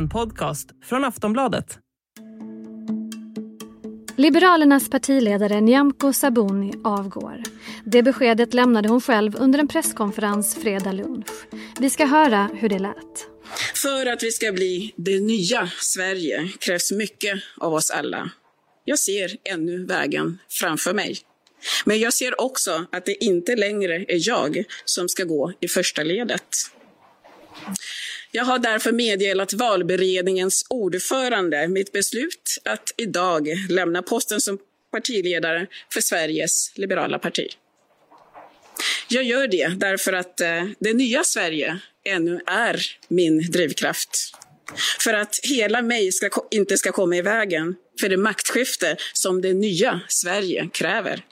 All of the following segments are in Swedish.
en podcast från Aftonbladet. Liberalernas partiledare Nyamko Sabuni avgår. Det beskedet lämnade hon själv under en presskonferens fredag lunch. Vi ska höra hur det lät. För att vi ska bli det nya Sverige krävs mycket av oss alla. Jag ser ännu vägen framför mig. Men jag ser också att det inte längre är jag som ska gå i första ledet. Jag har därför meddelat valberedningens ordförande mitt beslut att idag lämna posten som partiledare för Sveriges liberala parti. Jag gör det därför att eh, det nya Sverige ännu är min drivkraft. För att hela mig ska, inte ska komma i vägen för det maktskifte som det nya Sverige kräver.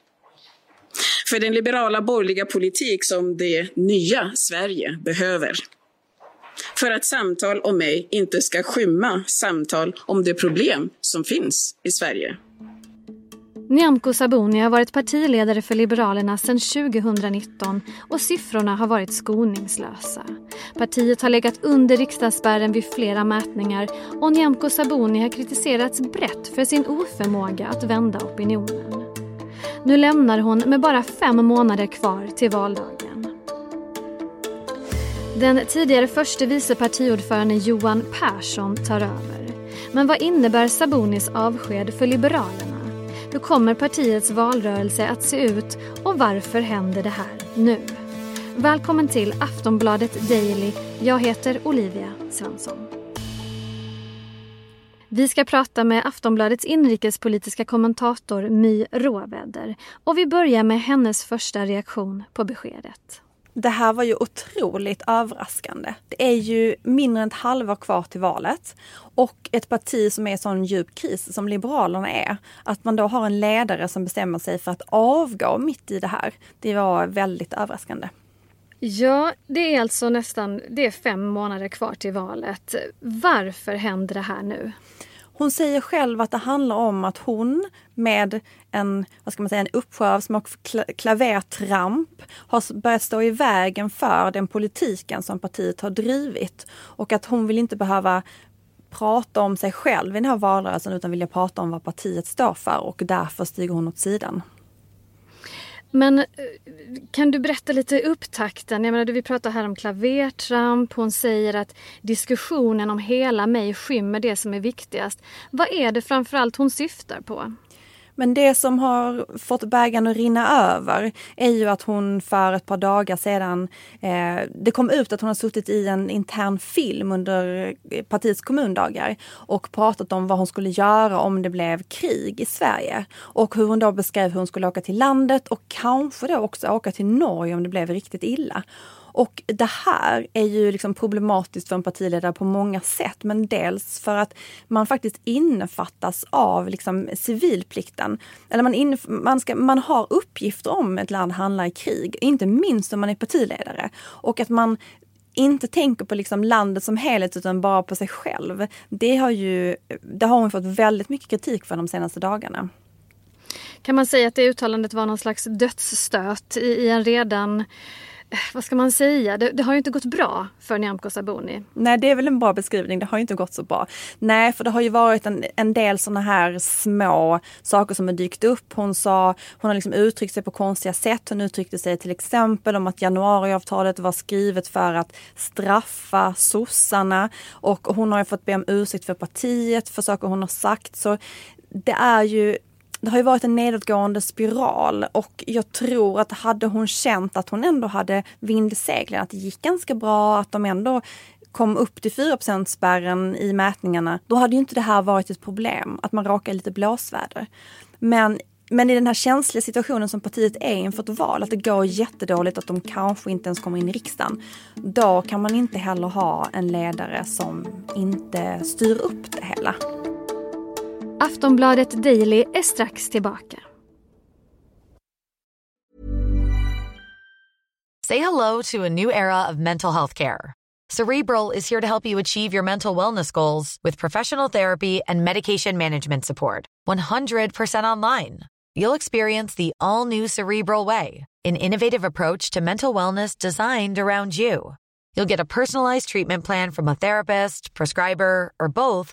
För den liberala borgerliga politik som det nya Sverige behöver. För att samtal om mig inte ska skymma samtal om de problem som finns i Sverige. Nyamko Sabuni har varit partiledare för Liberalerna sedan 2019 och siffrorna har varit skoningslösa. Partiet har legat under riksdagsspärren vid flera mätningar och Nyamko Sabuni har kritiserats brett för sin oförmåga att vända opinionen. Nu lämnar hon med bara fem månader kvar till valdagen. Den tidigare förste vice partiordföranden Johan Persson tar över. Men vad innebär Sabonis avsked för Liberalerna? Hur kommer partiets valrörelse att se ut och varför händer det här nu? Välkommen till Aftonbladet Daily. Jag heter Olivia Svensson. Vi ska prata med Aftonbladets inrikespolitiska kommentator My Råväder och vi börjar med hennes första reaktion på beskedet. Det här var ju otroligt överraskande. Det är ju mindre än ett halvår kvar till valet och ett parti som är i sån djup kris som Liberalerna är. Att man då har en ledare som bestämmer sig för att avgå mitt i det här. Det var väldigt överraskande. Ja, det är alltså nästan det är fem månader kvar till valet. Varför händer det här nu? Hon säger själv att det handlar om att hon med en, vad ska man säga, en uppsjö av små klavertramp har börjat stå i vägen för den politiken som partiet har drivit. Och att hon vill inte behöva prata om sig själv i den här valrörelsen utan vilja prata om vad partiet står för och därför stiger hon åt sidan. Men eh, kan du berätta lite upptakten? Jag menar, vi pratar här om klavertramp. Hon säger att diskussionen om hela mig skymmer det som är viktigast. Vad är det framförallt hon syftar på? Men det som har fått bägaren att rinna över är ju att hon för ett par dagar sedan, eh, det kom ut att hon har suttit i en intern film under partiets kommundagar och pratat om vad hon skulle göra om det blev krig i Sverige. Och hur hon då beskrev hur hon skulle åka till landet och kanske då också åka till Norge om det blev riktigt illa. Och det här är ju liksom problematiskt för en partiledare på många sätt. Men dels för att man faktiskt innefattas av liksom civilplikten. Eller man, in, man, ska, man har uppgifter om ett land handlar i krig, inte minst om man är partiledare. Och att man inte tänker på liksom landet som helhet utan bara på sig själv. Det har, ju, det har hon fått väldigt mycket kritik för de senaste dagarna. Kan man säga att det uttalandet var någon slags dödsstöt i, i en redan Eh, vad ska man säga, det, det, har ju inte gått bra för Nyamko Sabuni. Nej, det är väl en bra beskrivning. Det har ju inte gått så bra. Nej, för det har ju varit en, en del sådana här små saker som har dykt upp. Hon sa, hon har liksom uttryckt sig på konstiga sätt. Hon uttryckte sig till exempel om att januariavtalet var skrivet för att straffa sossarna och hon har ju fått be om ursäkt för partiet för saker hon har sagt. Så det är ju det har ju varit en nedåtgående spiral och jag tror att hade hon känt att hon ändå hade vind i seglen, att det gick ganska bra, att de ändå kom upp till 4 spärren i mätningarna, då hade ju inte det här varit ett problem, att man råkar lite blåsväder. Men men i den här känsliga situationen som partiet är inför ett val, att det går jättedåligt, att de kanske inte ens kommer in i riksdagen. Då kan man inte heller ha en ledare som inte styr upp det hela. Aftonbladet Daily är strax tillbaka. Say hello to a new era of mental health care. Cerebral is here to help you achieve your mental wellness goals with professional therapy and medication management support. 100% online. You'll experience the all new Cerebral Way, an innovative approach to mental wellness designed around you. You'll get a personalized treatment plan from a therapist, prescriber, or both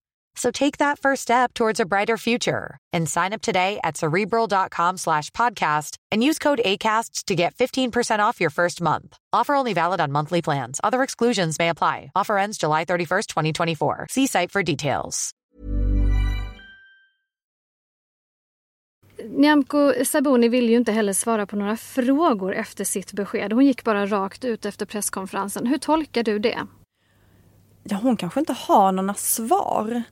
So take that first step towards a brighter future and sign up today at cerebral.com slash podcast and use code ACasts to get 15% off your first month. Offer only valid on monthly plans. Other exclusions may apply. Offer ends July 31st, 2024. See site for details. Nyamko Sabuni ville ju inte heller svara på några frågor efter sitt besked. Hon gick bara rakt ut efter presskonferensen. Hur tolkar du det? Ja, hon kanske inte har några svar.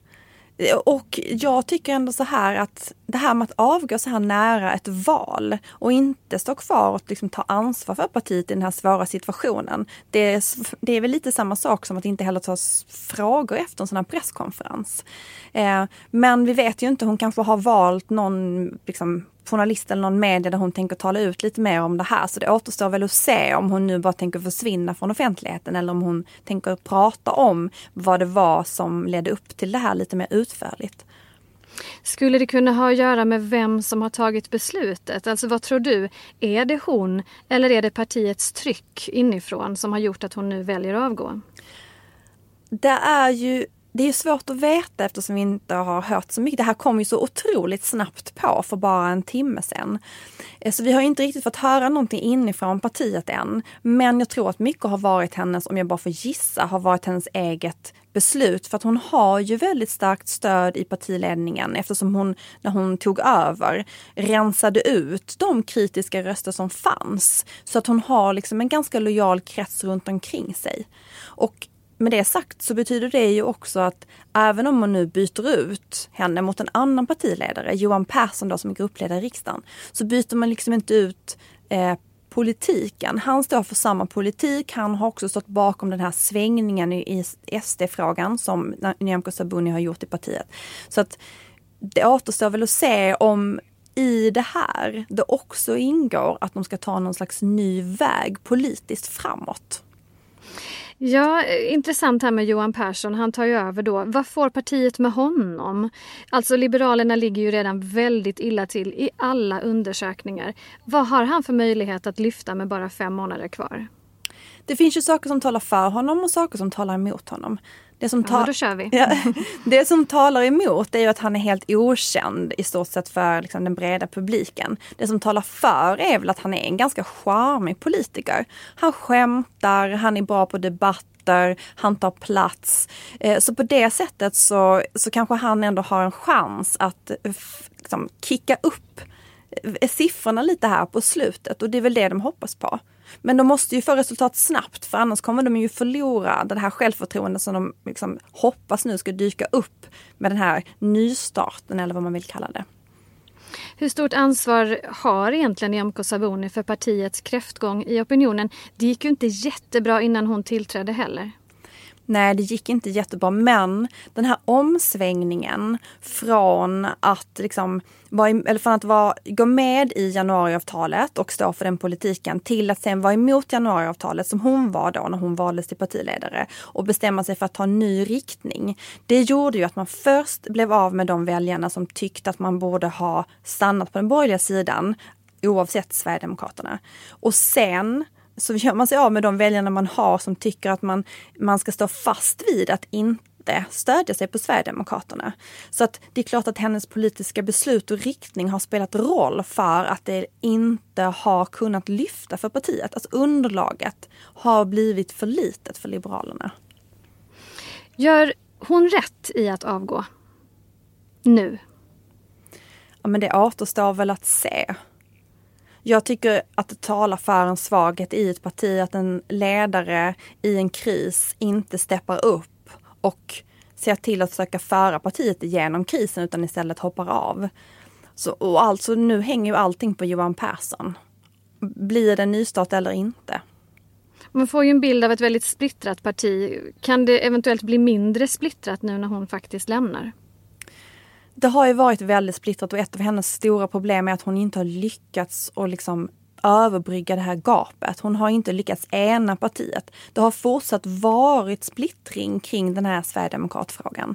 Och jag tycker ändå så här att det här med att avgå så här nära ett val och inte stå kvar och liksom ta ansvar för partiet i den här svåra situationen. Det är, det är väl lite samma sak som att inte heller ta frågor efter en sån här presskonferens. Eh, men vi vet ju inte, hon kanske har valt någon liksom, journalist eller någon media där hon tänker tala ut lite mer om det här. Så det återstår väl att se om hon nu bara tänker försvinna från offentligheten eller om hon tänker prata om vad det var som ledde upp till det här lite mer utförligt. Skulle det kunna ha att göra med vem som har tagit beslutet? Alltså vad tror du? Är det hon eller är det partiets tryck inifrån som har gjort att hon nu väljer att avgå? Det är ju det är svårt att veta eftersom vi inte har hört så mycket. Det här kom ju så otroligt snabbt på för bara en timme sedan. Eh, så vi har inte riktigt fått höra någonting inifrån partiet än. Men jag tror att mycket har varit hennes, om jag bara får gissa, har varit hennes eget beslut. För att hon har ju väldigt starkt stöd i partiledningen eftersom hon, när hon tog över, rensade ut de kritiska röster som fanns. Så att hon har liksom en ganska lojal krets runt omkring sig. Och med det sagt så betyder det ju också att även om man nu byter ut henne mot en annan partiledare, Johan Persson då som är gruppledare i riksdagen, så byter man liksom inte ut eh, politiken. Han står för samma politik. Han har också stått bakom den här svängningen i, i SD-frågan som Nyamko Sabuni har gjort i partiet. Så att det återstår väl att se om i det här det också ingår att de ska ta någon slags ny väg politiskt framåt. Ja, intressant här med Johan Persson. Han tar ju över då. Vad får partiet med honom? Alltså Liberalerna ligger ju redan väldigt illa till i alla undersökningar. Vad har han för möjlighet att lyfta med bara fem månader kvar? Det finns ju saker som talar för honom och saker som talar emot honom. Det som, ja, då kör vi. Ja, det som talar emot är att han är helt okänd i stort sett för liksom, den breda publiken. Det som talar för är väl att han är en ganska charmig politiker. Han skämtar, han är bra på debatter, han tar plats. Eh, så på det sättet så, så kanske han ändå har en chans att liksom, kicka upp eh, Eh, siffrorna lite här på slutet och det är väl det de hoppas på. Men de måste ju få resultat snabbt för annars kommer de ju förlora det här självförtroendet som de liksom hoppas nu ska dyka upp med den här nystarten eller vad man vill kalla det. Hur stort ansvar har egentligen Nyamko Sabuni för partiets kräftgång i opinionen? Det gick ju inte jättebra innan hon tillträdde heller. Nej, det gick inte jättebra. Men den här omsvängningen från att, liksom, vara, eller från att vara, gå med i januariavtalet och stå för den politiken till att sen vara emot januariavtalet som hon var då när hon valdes till partiledare och bestämma sig för att ta en ny riktning. Det gjorde ju att man först blev av med de väljarna som tyckte att man borde ha stannat på den borgerliga sidan oavsett Sverigedemokraterna. Och sen så gör man sig av med de väljarna man har som tycker att man, man ska stå fast vid att inte stödja sig på Sverigedemokraterna. Så att det är klart att hennes politiska beslut och riktning har spelat roll för att det inte har kunnat lyfta för partiet. Alltså underlaget har blivit för litet för Liberalerna. Gör hon rätt i att avgå? Nu? Ja men det återstår väl att se. Jag tycker att det talar för en svaghet i ett parti att en ledare i en kris inte steppar upp och ser till att försöka föra partiet igenom krisen utan istället hoppar av. Så, och alltså nu hänger ju allting på Johan Persson. Blir det nystart eller inte? Man får ju en bild av ett väldigt splittrat parti. Kan det eventuellt bli mindre splittrat nu när hon faktiskt lämnar? Det har ju varit väldigt splittrat och ett av hennes stora problem är att hon inte har lyckats att liksom överbrygga det här gapet. Hon har inte lyckats ena partiet. Det har fortsatt varit splittring kring den här Sverigedemokratfrågan.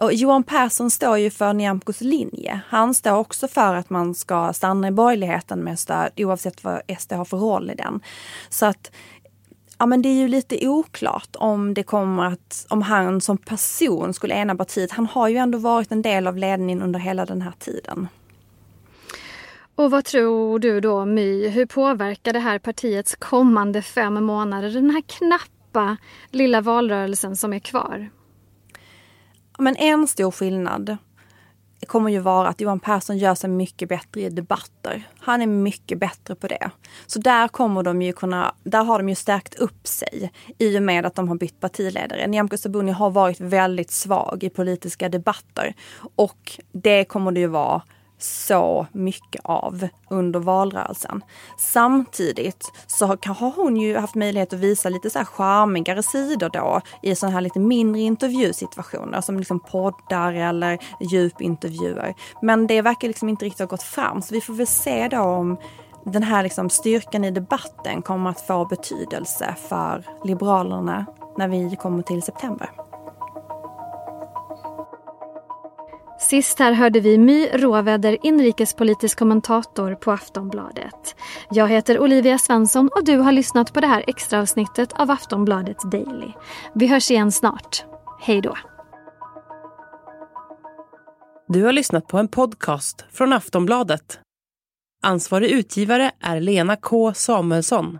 Och Johan Persson står ju för Nyamkos linje. Han står också för att man ska stanna i borgerligheten med stöd oavsett vad SD har för roll i den. Så att Ja men det är ju lite oklart om det kommer att, om han som person skulle ena partiet. Han har ju ändå varit en del av ledningen under hela den här tiden. Och vad tror du då My, hur påverkar det här partiets kommande fem månader, den här knappa lilla valrörelsen som är kvar? Men en stor skillnad kommer ju vara att Johan Persson gör sig mycket bättre i debatter. Han är mycket bättre på det. Så där kommer de ju kunna, där har de ju stärkt upp sig i och med att de har bytt partiledare. Nyamko Sabuni har varit väldigt svag i politiska debatter och det kommer det ju vara så mycket av under valrörelsen. Samtidigt så har hon ju haft möjlighet att visa lite så här charmigare sidor då i sådana här lite mindre intervjusituationer som liksom poddar eller djupintervjuer. Men det verkar liksom inte riktigt ha gått fram så vi får väl se då om den här liksom styrkan i debatten kommer att få betydelse för Liberalerna när vi kommer till september. Sist här hörde vi My Råväder, inrikespolitisk kommentator på Aftonbladet. Jag heter Olivia Svensson och du har lyssnat på det här extra avsnittet av Aftonbladet Daily. Vi hörs igen snart. Hej då. Du har lyssnat på en podcast från Aftonbladet. Ansvarig utgivare är Lena K Samuelsson.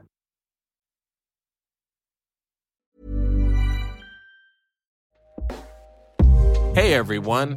Hey everyone.